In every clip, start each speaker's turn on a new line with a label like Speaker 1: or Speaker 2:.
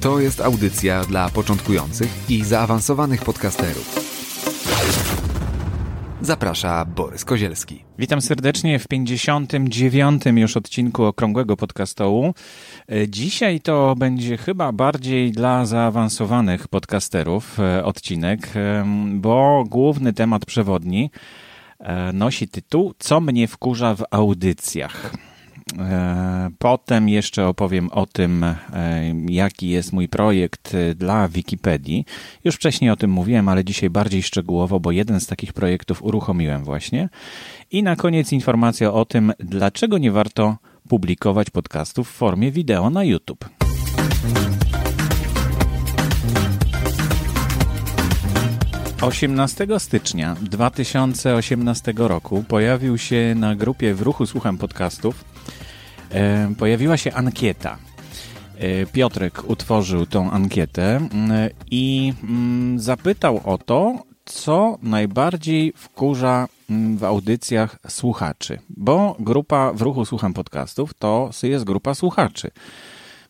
Speaker 1: To jest audycja dla początkujących i zaawansowanych podcasterów. Zaprasza Borys Kozielski.
Speaker 2: Witam serdecznie w 59. już odcinku Okrągłego Podcastołu. E, Dzisiaj to będzie chyba bardziej dla zaawansowanych podcasterów e, odcinek, e, bo główny temat przewodni nosi tytuł Co mnie wkurza w audycjach. Potem jeszcze opowiem o tym, jaki jest mój projekt dla Wikipedii. Już wcześniej o tym mówiłem, ale dzisiaj bardziej szczegółowo, bo jeden z takich projektów uruchomiłem właśnie. I na koniec informacja o tym, dlaczego nie warto publikować podcastów w formie wideo na YouTube. Osiemnastego stycznia 2018 roku pojawił się na grupie w ruchu Słucham Podcastów e, pojawiła się ankieta. E, Piotrek utworzył tą ankietę i zapytał o to, co najbardziej wkurza w audycjach słuchaczy, bo grupa w ruchu Słucham Podcastów to jest grupa słuchaczy.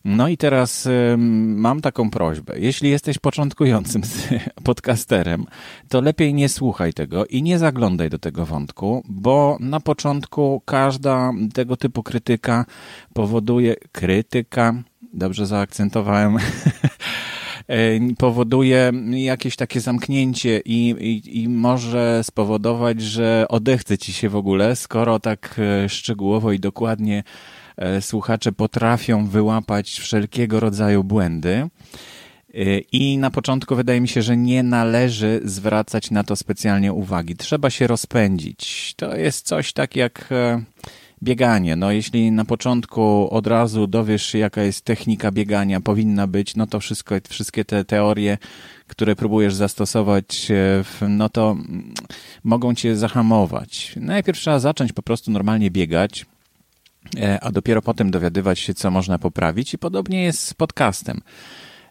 Speaker 2: No i teraz mam taką prośbę. Jeśli jesteś początkującym podcasterem, to lepiej nie słuchaj tego i nie zaglądaj do tego wątku, bo na początku każda tego typu krytyka powoduje krytyka, dobrze zaakcentowałem, powoduje jakieś takie zamknięcie i, i, i może spowodować, że odechce ci się w ogóle, skoro tak e, szczegółowo i dokładnie słuchacze potrafią wyłapać wszelkiego rodzaju błędy. E, I na początku wydaje mi się, że nie należy zwracać na to specjalnie uwagi. Trzeba się rozpędzić. To jest coś tak jak bieganie. No jeśli na początku od razu dowiesz się, jaka jest technika biegania, powinna być, no to wszystko, wszystkie te teorie, które próbujesz zastosować, no to mogą cię zahamować. Najpierw trzeba zacząć po prostu normalnie biegać, e, a dopiero potem dowiadywać się, co można poprawić i podobnie jest z podcastem.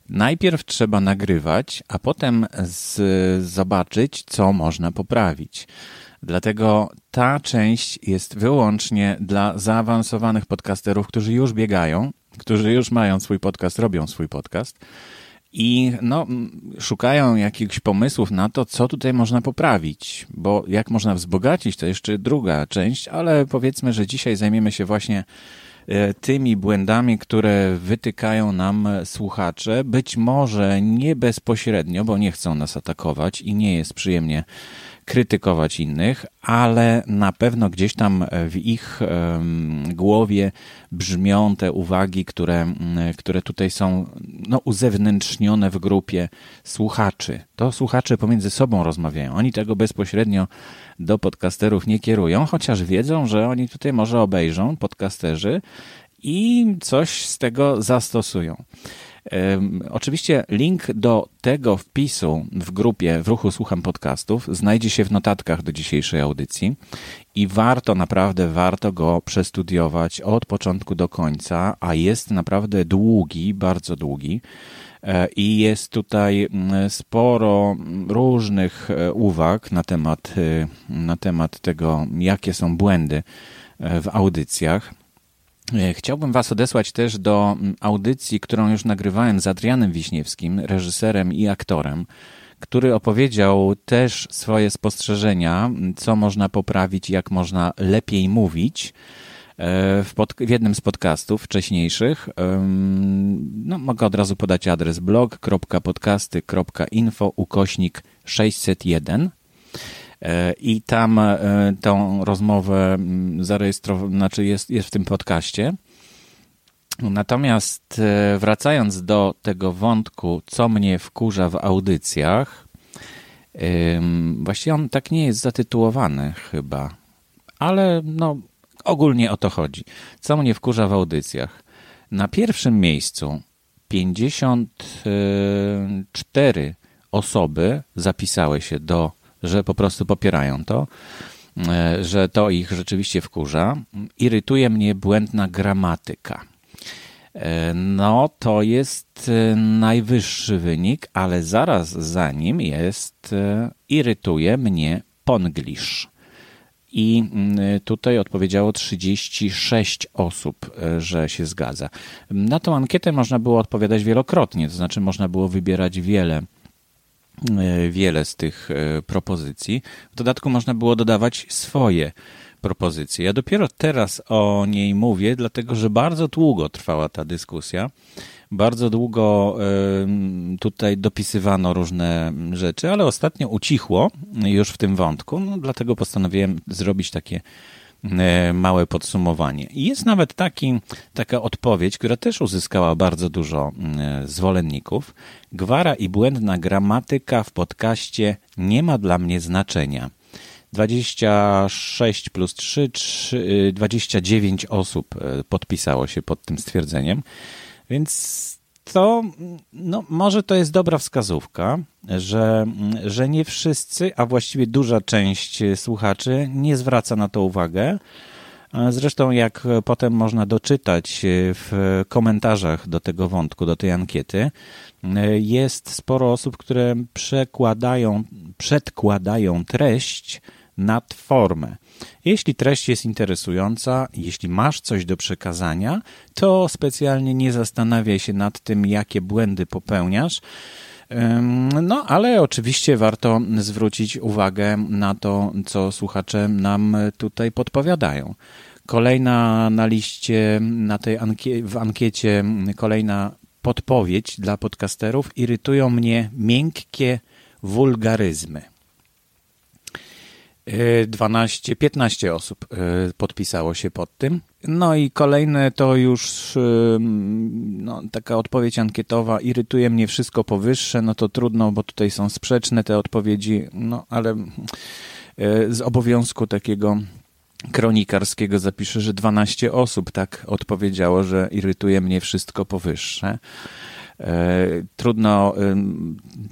Speaker 2: Najpierw trzeba nagrywać, a potem z, zobaczyć, co można poprawić. Dlatego ta część jest wyłącznie dla zaawansowanych podcasterów, którzy już biegają, którzy już mają swój podcast, robią swój podcast i no, szukają jakichś pomysłów na to, co tutaj można poprawić, bo jak można wzbogacić, to jeszcze druga część, ale powiedzmy, że dzisiaj zajmiemy się właśnie e, tymi błędami, które wytykają nam słuchacze, być może nie bezpośrednio, bo nie chcą nas atakować i nie jest przyjemnie krytykować innych, ale na pewno gdzieś tam w ich głowie brzmią te uwagi, które, które tutaj są no, uzewnętrznione w grupie słuchaczy. To słuchacze pomiędzy sobą rozmawiają. Oni tego bezpośrednio do podcasterów nie kierują, chociaż wiedzą, że oni tutaj może obejrzą, podcasterzy, i coś z tego zastosują. Oczywiście link do tego wpisu w grupie w ruchu Słucham Podcastów znajdzie się w notatkach do dzisiejszej audycji i warto, naprawdę warto go przestudiować od początku do końca, a jest naprawdę długi, bardzo długi. E, I jest tutaj sporo różnych e, uwag na temat, e, na temat tego, jakie są błędy w audycjach. E, chciałbym Was odesłać też do mm, audycji, którą już nagrywałem z Adrianem Wiśniewskim, reżyserem i aktorem, który opowiedział też swoje spostrzeżenia, co można poprawić, jak można lepiej mówić. E, w, pod, w jednym z podcastów wcześniejszych. No, mogę od razu podać adres blog.podcasty.info ukośnik 601 E, I tam e, tą rozmowę mm, zarejestrowałem, znaczy jest, jest w tym podcaście. Natomiast e, wracając do tego wątku, co mnie wkurza w audycjach, właściwie on tak nie jest zatytułowany chyba, ale no ogólnie o to chodzi. Co mnie wkurza w audycjach? Na pierwszym miejscu 54 osoby zapisały się do, że po prostu popierają to, e, że to ich rzeczywiście wkurza. Irytuje mnie błędna gramatyka. E, no, to jest e, najwyższy wynik, ale zaraz za nim jest irytuje mnie ponglish. I mm, tutaj odpowiedziało 36 osób, że się zgadza. Na tą ankietę można było odpowiadać wielokrotnie, to znaczy można było wybierać wiele wiele z tych e, propozycji. W dodatku można było dodawać swoje propozycje. Ja dopiero teraz o niej mówię, dlatego że bardzo długo trwała ta dyskusja. Bardzo długo e, tutaj dopisywano różne rzeczy, ale ostatnio ucichło już w tym wątku, no, dlatego postanowiłem zrobić takie E, małe podsumowanie. I jest nawet taki, taka odpowiedź, która też uzyskała bardzo dużo e, zwolenników. Gwara i błędna gramatyka w podcaście nie ma dla mnie znaczenia. 26 plus 3, 3 29 osób e, podpisało się pod tym stwierdzeniem, więc to no, może to jest dobra wskazówka, że, że nie wszyscy, a właściwie duża część słuchaczy nie zwraca na to uwagę. Zresztą, jak potem można doczytać w komentarzach do tego wątku, do tej ankiety, jest sporo osób, które przekładają, przedkładają treść nad formę. Jeśli treść jest interesująca, jeśli masz coś do przekazania, to specjalnie nie zastanawiaj się nad tym, jakie błędy popełniasz. No, ale oczywiście warto zwrócić uwagę na to, co słuchacze nam tutaj podpowiadają. Kolejna na liście, na tej ankie w ankiecie, kolejna podpowiedź dla podcasterów. Irytują mnie miękkie wulgaryzmy. 12, 15 osób e, podpisało się pod tym. No i kolejne to już no, taka odpowiedź ankietowa. Irytuje mnie wszystko powyższe, no to trudno, bo tutaj są sprzeczne te odpowiedzi, no ale e, z obowiązku takiego kronikarskiego zapiszę, że 12 osób tak odpowiedziało, że irytuje mnie wszystko powyższe. E, trudno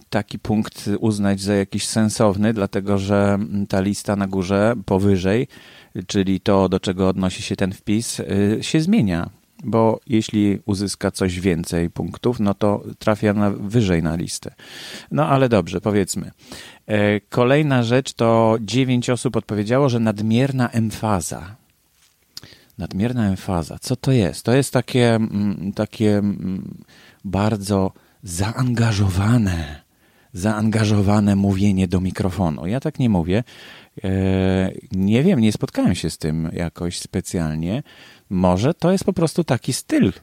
Speaker 2: taki punkt uznać za jakiś sensowny, dlatego że ta lista na górze, powyżej, czyli to, do czego odnosi się ten wpis, y, się zmienia. Bo jeśli uzyska coś więcej punktów, no to trafia na, wyżej na listę. No ale dobrze, powiedzmy. E, kolejna rzecz to dziewięć osób odpowiedziało, że nadmierna emfaza. Nadmierna emfaza. Co to jest? To jest takie, mm, takie mm, bardzo zaangażowane, zaangażowane mówienie do mikrofonu. Ja tak nie mówię. E, nie wiem, nie spotkałem się z tym jakoś specjalnie. Może to jest po prostu taki styl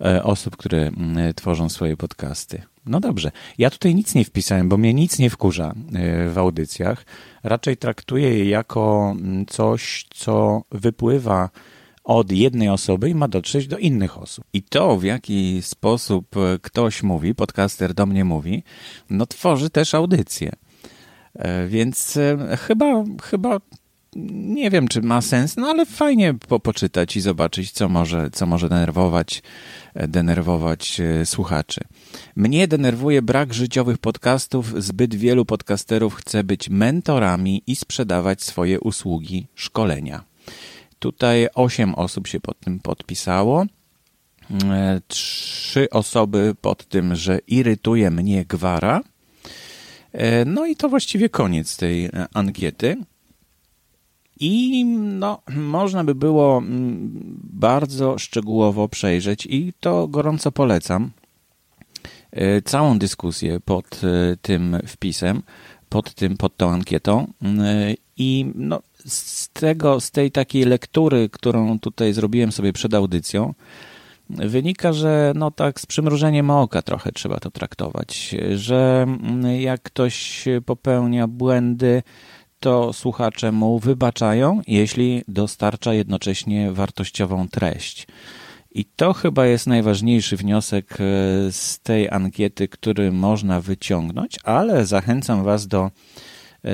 Speaker 2: e, osób, które mm, tworzą swoje podcasty. No dobrze, ja tutaj nic nie wpisałem, bo mnie nic nie wkurza e, w audycjach. Raczej traktuję je jako mm, coś, co wypływa od jednej osoby i ma dotrzeć do innych osób. I to, w jaki sposób e, ktoś mówi, podcaster do mnie mówi, no tworzy też audycję. E, więc e, chyba, chyba nie wiem, czy ma sens, no ale fajnie po, poczytać i zobaczyć, co może, co może denerwować, denerwować słuchaczy. Mnie denerwuje brak życiowych podcastów. Zbyt wielu podcasterów chce być mentorami i sprzedawać swoje usługi, szkolenia. Tutaj osiem osób się pod tym podpisało. E, trzy osoby pod tym, że irytuje mnie gwara. E, no i to właściwie koniec tej e, ankiety. I no, można by było mm, bardzo szczegółowo przejrzeć i to gorąco polecam całą dyskusję pod tym wpisem, pod tym, pod tą ankietą i no, tego, z tej takiej lektury, którą tutaj zrobiłem sobie przed audycją, wynika, że no tak z przymrużeniem oka trochę trzeba to traktować, że jak ktoś popełnia błędy, to słuchacze mu wybaczają, jeśli dostarcza jednocześnie wartościową treść. I to chyba jest najważniejszy wniosek e, z tej ankiety, który można wyciągnąć, ale zachęcam Was do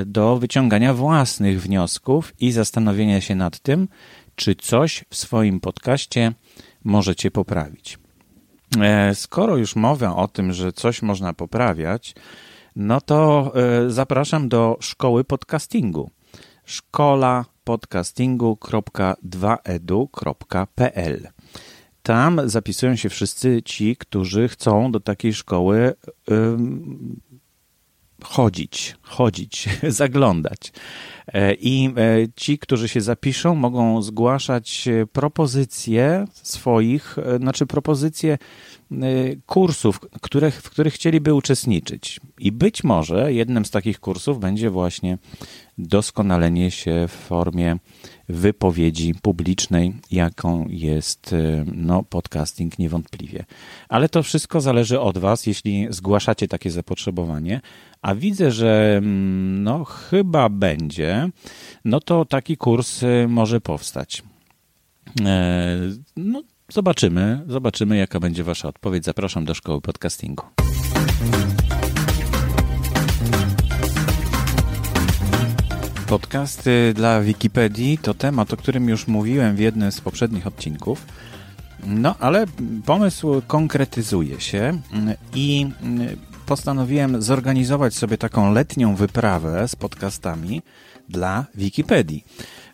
Speaker 2: do wyciągania własnych wniosków i zastanowienia się nad tym, czy coś w swoim podcaście możecie poprawić. E, skoro już mowa o tym, że coś można poprawiać, no to e, zapraszam do szkoły podcastingu. Szkola podcastingu.2edu.pl. Tam zapisują się wszyscy ci, którzy chcą do takiej szkoły chodzić, chodzić, zaglądać. E, I e, ci, którzy się zapiszą, mogą zgłaszać propozycje swoich, e, znaczy propozycje kursów, które, w których chcieliby uczestniczyć. I być może jednym z takich kursów będzie właśnie doskonalenie się w formie wypowiedzi publicznej, jaką jest no, podcasting niewątpliwie. Ale to wszystko zależy od Was, jeśli zgłaszacie takie zapotrzebowanie, a widzę, że mm, no, chyba będzie, no to taki kurs y, może powstać. E, no, zobaczymy, zobaczymy, jaka będzie Wasza odpowiedź. Zapraszam do szkoły podcastingu. Podcasty dla Wikipedii to temat, o którym już mówiłem w jednym z poprzednich odcinków. No, ale pomysł konkretyzuje się i postanowiłem zorganizować sobie taką letnią wyprawę z podcastami dla Wikipedii.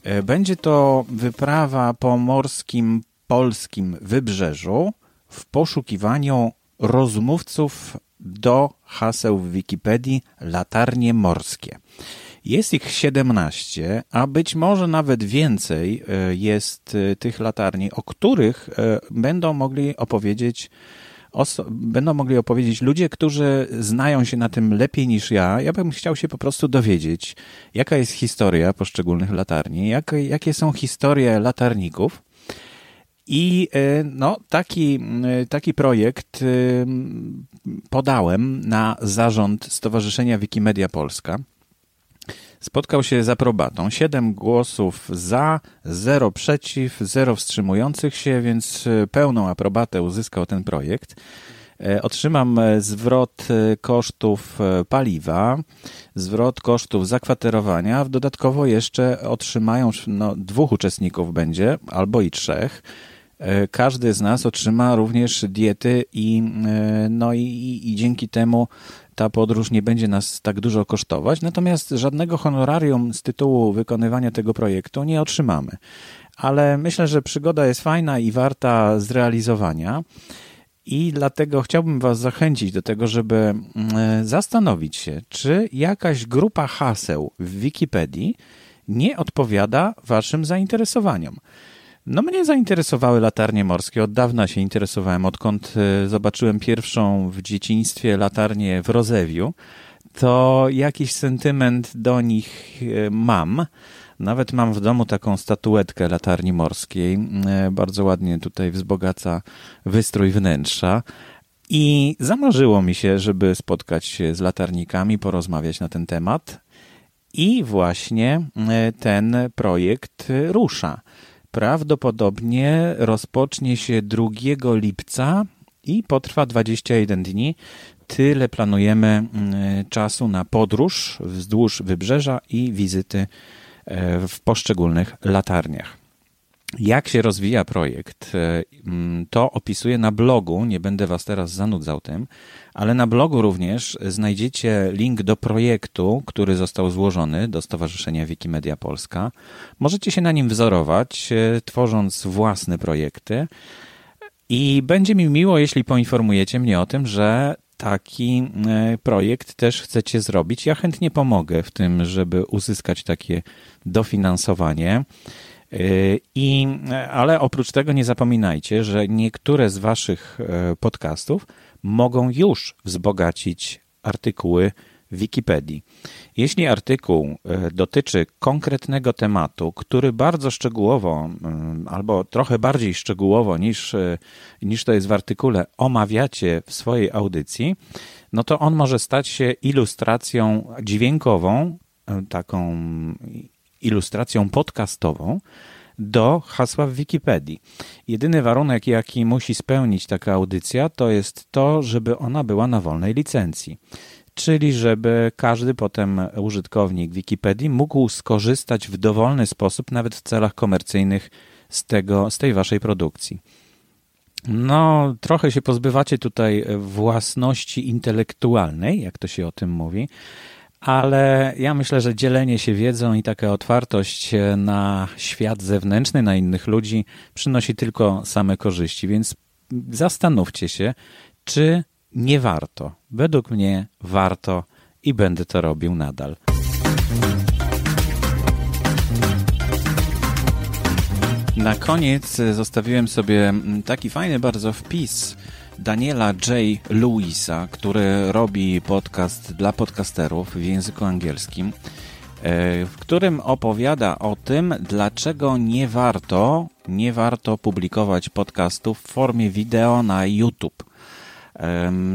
Speaker 2: E, będzie to wyprawa po morskim polskim wybrzeżu w poszukiwaniu rozmówców do haseł w Wikipedii latarnie morskie. Jest ich 17, a być może nawet więcej e, jest e, tych latarni, o których będą mogli opowiedzieć będą mogli opowiedzieć ludzie, którzy znają się na tym lepiej niż ja. Ja bym chciał się po prostu dowiedzieć, jaka jest historia poszczególnych latarni, jak, jakie są historie latarników. I e, no, taki, e, taki projekt e, podałem na zarząd Stowarzyszenia Wikimedia Polska spotkał się z aprobatą. Siedem głosów za, zero przeciw, zero wstrzymujących się, więc e, pełną aprobatę uzyskał ten projekt. E, otrzymam e, zwrot kosztów paliwa, zwrot kosztów zakwaterowania, dodatkowo jeszcze otrzymają, no, dwóch uczestników będzie, albo i trzech. Każdy z nas otrzyma również diety i, no i, i dzięki temu ta podróż nie będzie nas tak dużo kosztować, natomiast żadnego honorarium z tytułu wykonywania tego projektu nie otrzymamy. Ale myślę, że przygoda jest fajna i warta zrealizowania. I dlatego chciałbym Was zachęcić do tego, żeby mm, zastanowić się, czy jakaś grupa haseł w Wikipedii nie odpowiada Waszym zainteresowaniom. No mnie zainteresowały latarnie morskie. Od dawna się interesowałem, odkąd e, zobaczyłem pierwszą w dzieciństwie latarnię w Rozewiu. To jakiś sentyment do nich e, mam. Nawet mam w domu taką statuetkę latarni morskiej. E, bardzo ładnie tutaj wzbogaca wystrój wnętrza. I zamarzyło mi się, żeby spotkać się z latarnikami, porozmawiać na ten temat. I właśnie ten projekt rusza prawdopodobnie rozpocznie się 2 lipca i potrwa 21 dni. Tyle planujemy mm, czasu na podróż wzdłuż wybrzeża i wizyty e, w poszczególnych latarniach. Jak się rozwija projekt, e, mm, to opisuję na blogu, nie będę Was teraz zanudzał tym, ale na blogu również znajdziecie link do projektu, który został złożony do Stowarzyszenia Wikimedia Polska. Możecie się na nim wzorować, e, tworząc własne projekty. I będzie mi miło, jeśli poinformujecie mnie o tym, że taki e, projekt też chcecie zrobić. Ja chętnie pomogę w tym, żeby uzyskać takie dofinansowanie. I, ale oprócz tego nie zapominajcie, że niektóre z Waszych e, podcastów mogą już wzbogacić artykuły Wikipedii. Jeśli artykuł e, dotyczy konkretnego tematu, który bardzo szczegółowo, albo trochę bardziej szczegółowo niż, e, niż to jest w artykule, omawiacie w swojej audycji, no to on może stać się ilustracją dźwiękową, taką ilustracją podcastową do hasła w Wikipedii. Jedyny warunek, jaki musi spełnić taka audycja, to jest to, żeby ona była na wolnej licencji. Czyli żeby każdy potem użytkownik Wikipedii mógł skorzystać w dowolny sposób, nawet w celach komercyjnych, z, tego, z tej waszej produkcji. No, trochę się pozbywacie tutaj własności intelektualnej, jak to się o tym mówi, ale ja myślę, że dzielenie się wiedzą i taka otwartość na świat zewnętrzny, na innych ludzi przynosi tylko same korzyści, więc zastanówcie się, czy nie warto. Według mnie warto i będę to robił nadal. Na koniec zostawiłem sobie taki fajny bardzo wpis Daniela J. Lewisa, który robi podcast dla podcasterów w języku angielskim, e, w którym opowiada o tym, dlaczego nie warto, nie warto publikować podcastów w formie wideo na YouTube.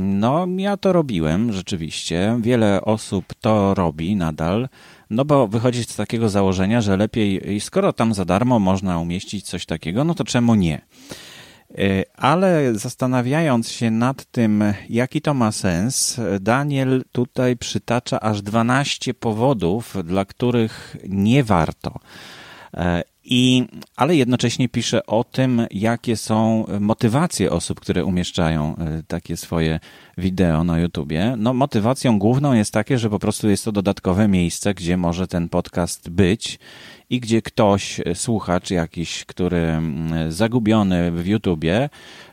Speaker 2: No, ja to robiłem rzeczywiście. Wiele osób to robi nadal. No bo wychodzi z takiego założenia, że lepiej, skoro tam za darmo można umieścić coś takiego, no to czemu nie? E, ale zastanawiając się nad tym, jaki to ma sens, Daniel tutaj przytacza aż 12 powodów, dla których nie warto. E, I, ale jednocześnie pisze o tym, jakie są motywacje osób, które umieszczają e, takie swoje wideo na YouTubie. No, motywacją główną jest takie, że po prostu jest to dodatkowe miejsce, gdzie może ten podcast być i gdzie ktoś, e, słuchacz jakiś, który mm, zagubiony w YouTubie,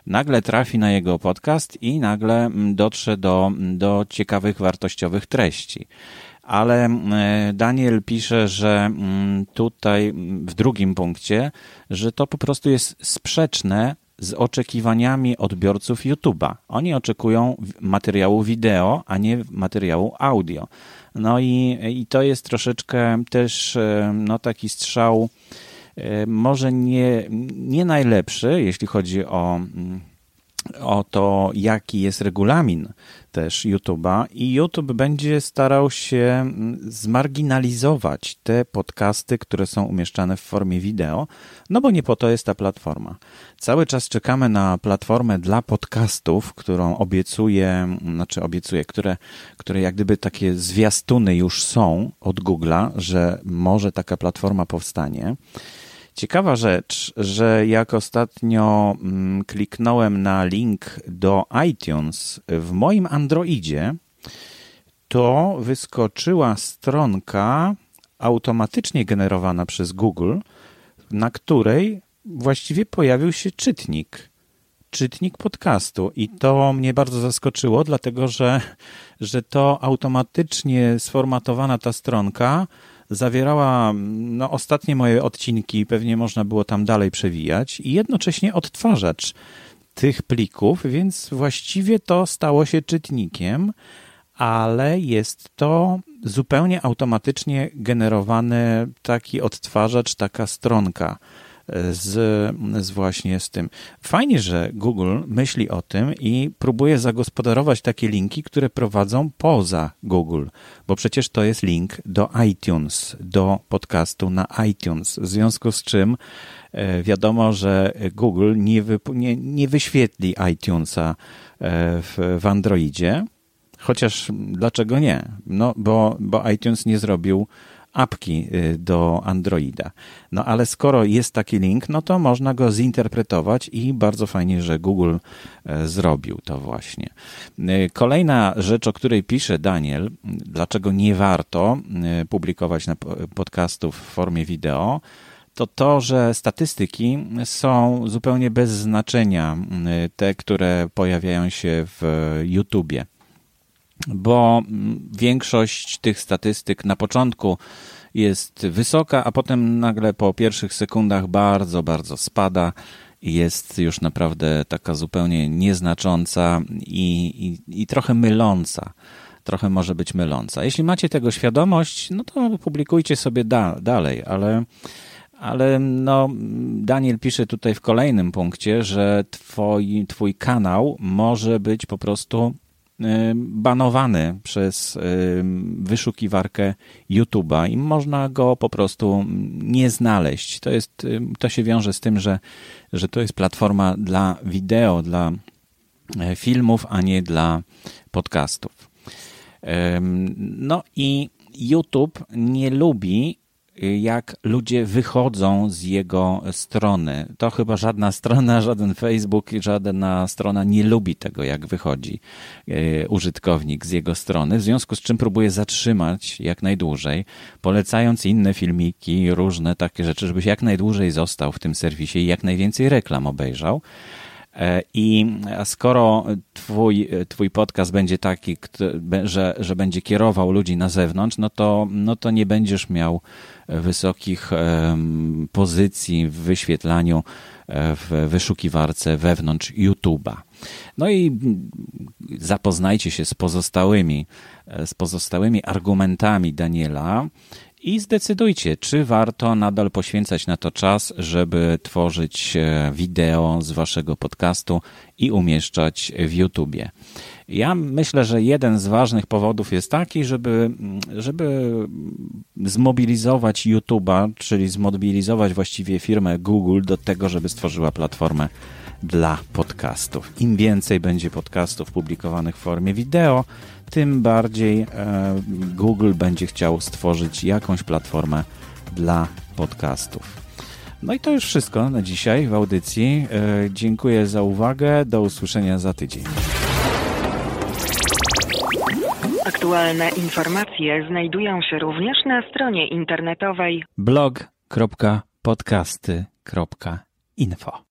Speaker 2: nagle trafi na jego podcast i nagle mm, dotrze do, do ciekawych, wartościowych treści. Ale mm, e, Daniel pisze, że tutaj w drugim punkcie, że to po prostu jest sprzeczne z oczekiwaniami odbiorców YouTube'a. Oni oczekują materiału wideo, a nie materiału audio. No i, i to jest troszeczkę też e, no, taki strzał, e, może nie, nie najlepszy, jeśli chodzi o, o to, jaki jest regulamin też YouTube'a i YouTube będzie starał się zmarginalizować te podcasty, które są umieszczane w formie wideo, no bo nie po to jest ta platforma. Cały czas czekamy na platformę dla podcastów, którą obiecuje, znaczy obiecuje, które, które jak gdyby takie zwiastuny już są od Google'a, że może taka platforma powstanie. Ciekawa rzecz, że jak ostatnio mm, kliknąłem na link do iTunes w moim Androidzie, to wyskoczyła stronka automatycznie generowana przez Google, na której właściwie pojawił się czytnik. Czytnik podcastu. I to mnie bardzo zaskoczyło, dlatego że, że to automatycznie sformatowana ta stronka zawierała no, ostatnie moje odcinki, pewnie można było tam dalej przewijać, i jednocześnie odtwarzacz tych plików, więc właściwie to stało się czytnikiem, ale jest to zupełnie automatycznie generowany taki odtwarzacz, taka stronka z, z właśnie z tym. Fajnie, że Google myśli o tym i próbuje zagospodarować takie linki, które prowadzą poza Google, bo przecież to jest link do iTunes, do podcastu na iTunes, w związku z czym e, wiadomo, że Google nie, nie, nie wyświetli iTunesa e, w, w Androidzie, chociaż dlaczego nie? No, bo, bo iTunes nie zrobił apki y, do Androida. No ale skoro jest taki link, no to można go zinterpretować i bardzo fajnie, że Google e, zrobił to właśnie. Y, kolejna rzecz, o której pisze Daniel, dlaczego nie warto y, publikować podcastów w formie wideo, to to, że statystyki są zupełnie bez znaczenia, te, które pojawiają się w YouTubie bo większość tych statystyk na początku jest wysoka, a potem nagle po pierwszych sekundach bardzo, bardzo spada i jest już naprawdę taka zupełnie nieznacząca i, i, i trochę myląca. Trochę może być myląca. Jeśli macie tego świadomość, no to publikujcie sobie da, dalej, ale ale no, Daniel pisze tutaj w kolejnym punkcie, że twoi, twój kanał może być po prostu banowany przez y, wyszukiwarkę YouTube'a i można go po prostu nie znaleźć. To, jest, y, to się wiąże z tym, że, że to jest platforma dla wideo, dla e, filmów, a nie dla podcastów. No i YouTube nie lubi jak ludzie wychodzą z jego strony. To chyba żadna strona, żaden Facebook, żadna strona nie lubi tego, jak wychodzi e, użytkownik z jego strony, w związku z czym próbuje zatrzymać jak najdłużej, polecając inne filmiki, różne takie rzeczy, żebyś jak najdłużej został w tym serwisie i jak najwięcej reklam obejrzał. E, I skoro twój, twój podcast będzie taki, że, że będzie kierował ludzi na zewnątrz, no to, no to nie będziesz miał wysokich pozycji w wyświetlaniu e, w wyszukiwarce wewnątrz YouTube'a. No i zapoznajcie się z pozostałymi, e, z pozostałymi argumentami Daniela i zdecydujcie, czy warto nadal poświęcać na to czas, żeby tworzyć e, wideo z waszego podcastu i umieszczać w YouTubie. Ja myślę, że jeden z ważnych powodów jest taki, żeby, żeby zmobilizować YouTube'a, czyli zmobilizować właściwie firmę Google do tego, żeby stworzyła platformę dla podcastów. Im więcej będzie podcastów publikowanych w formie wideo, tym bardziej e, Google będzie chciał stworzyć jakąś platformę dla podcastów. No i to już wszystko na dzisiaj w audycji. E, dziękuję za uwagę. Do usłyszenia za tydzień.
Speaker 3: Aktualne informacje znajdują się również na stronie internetowej
Speaker 2: blog.podcasty.info.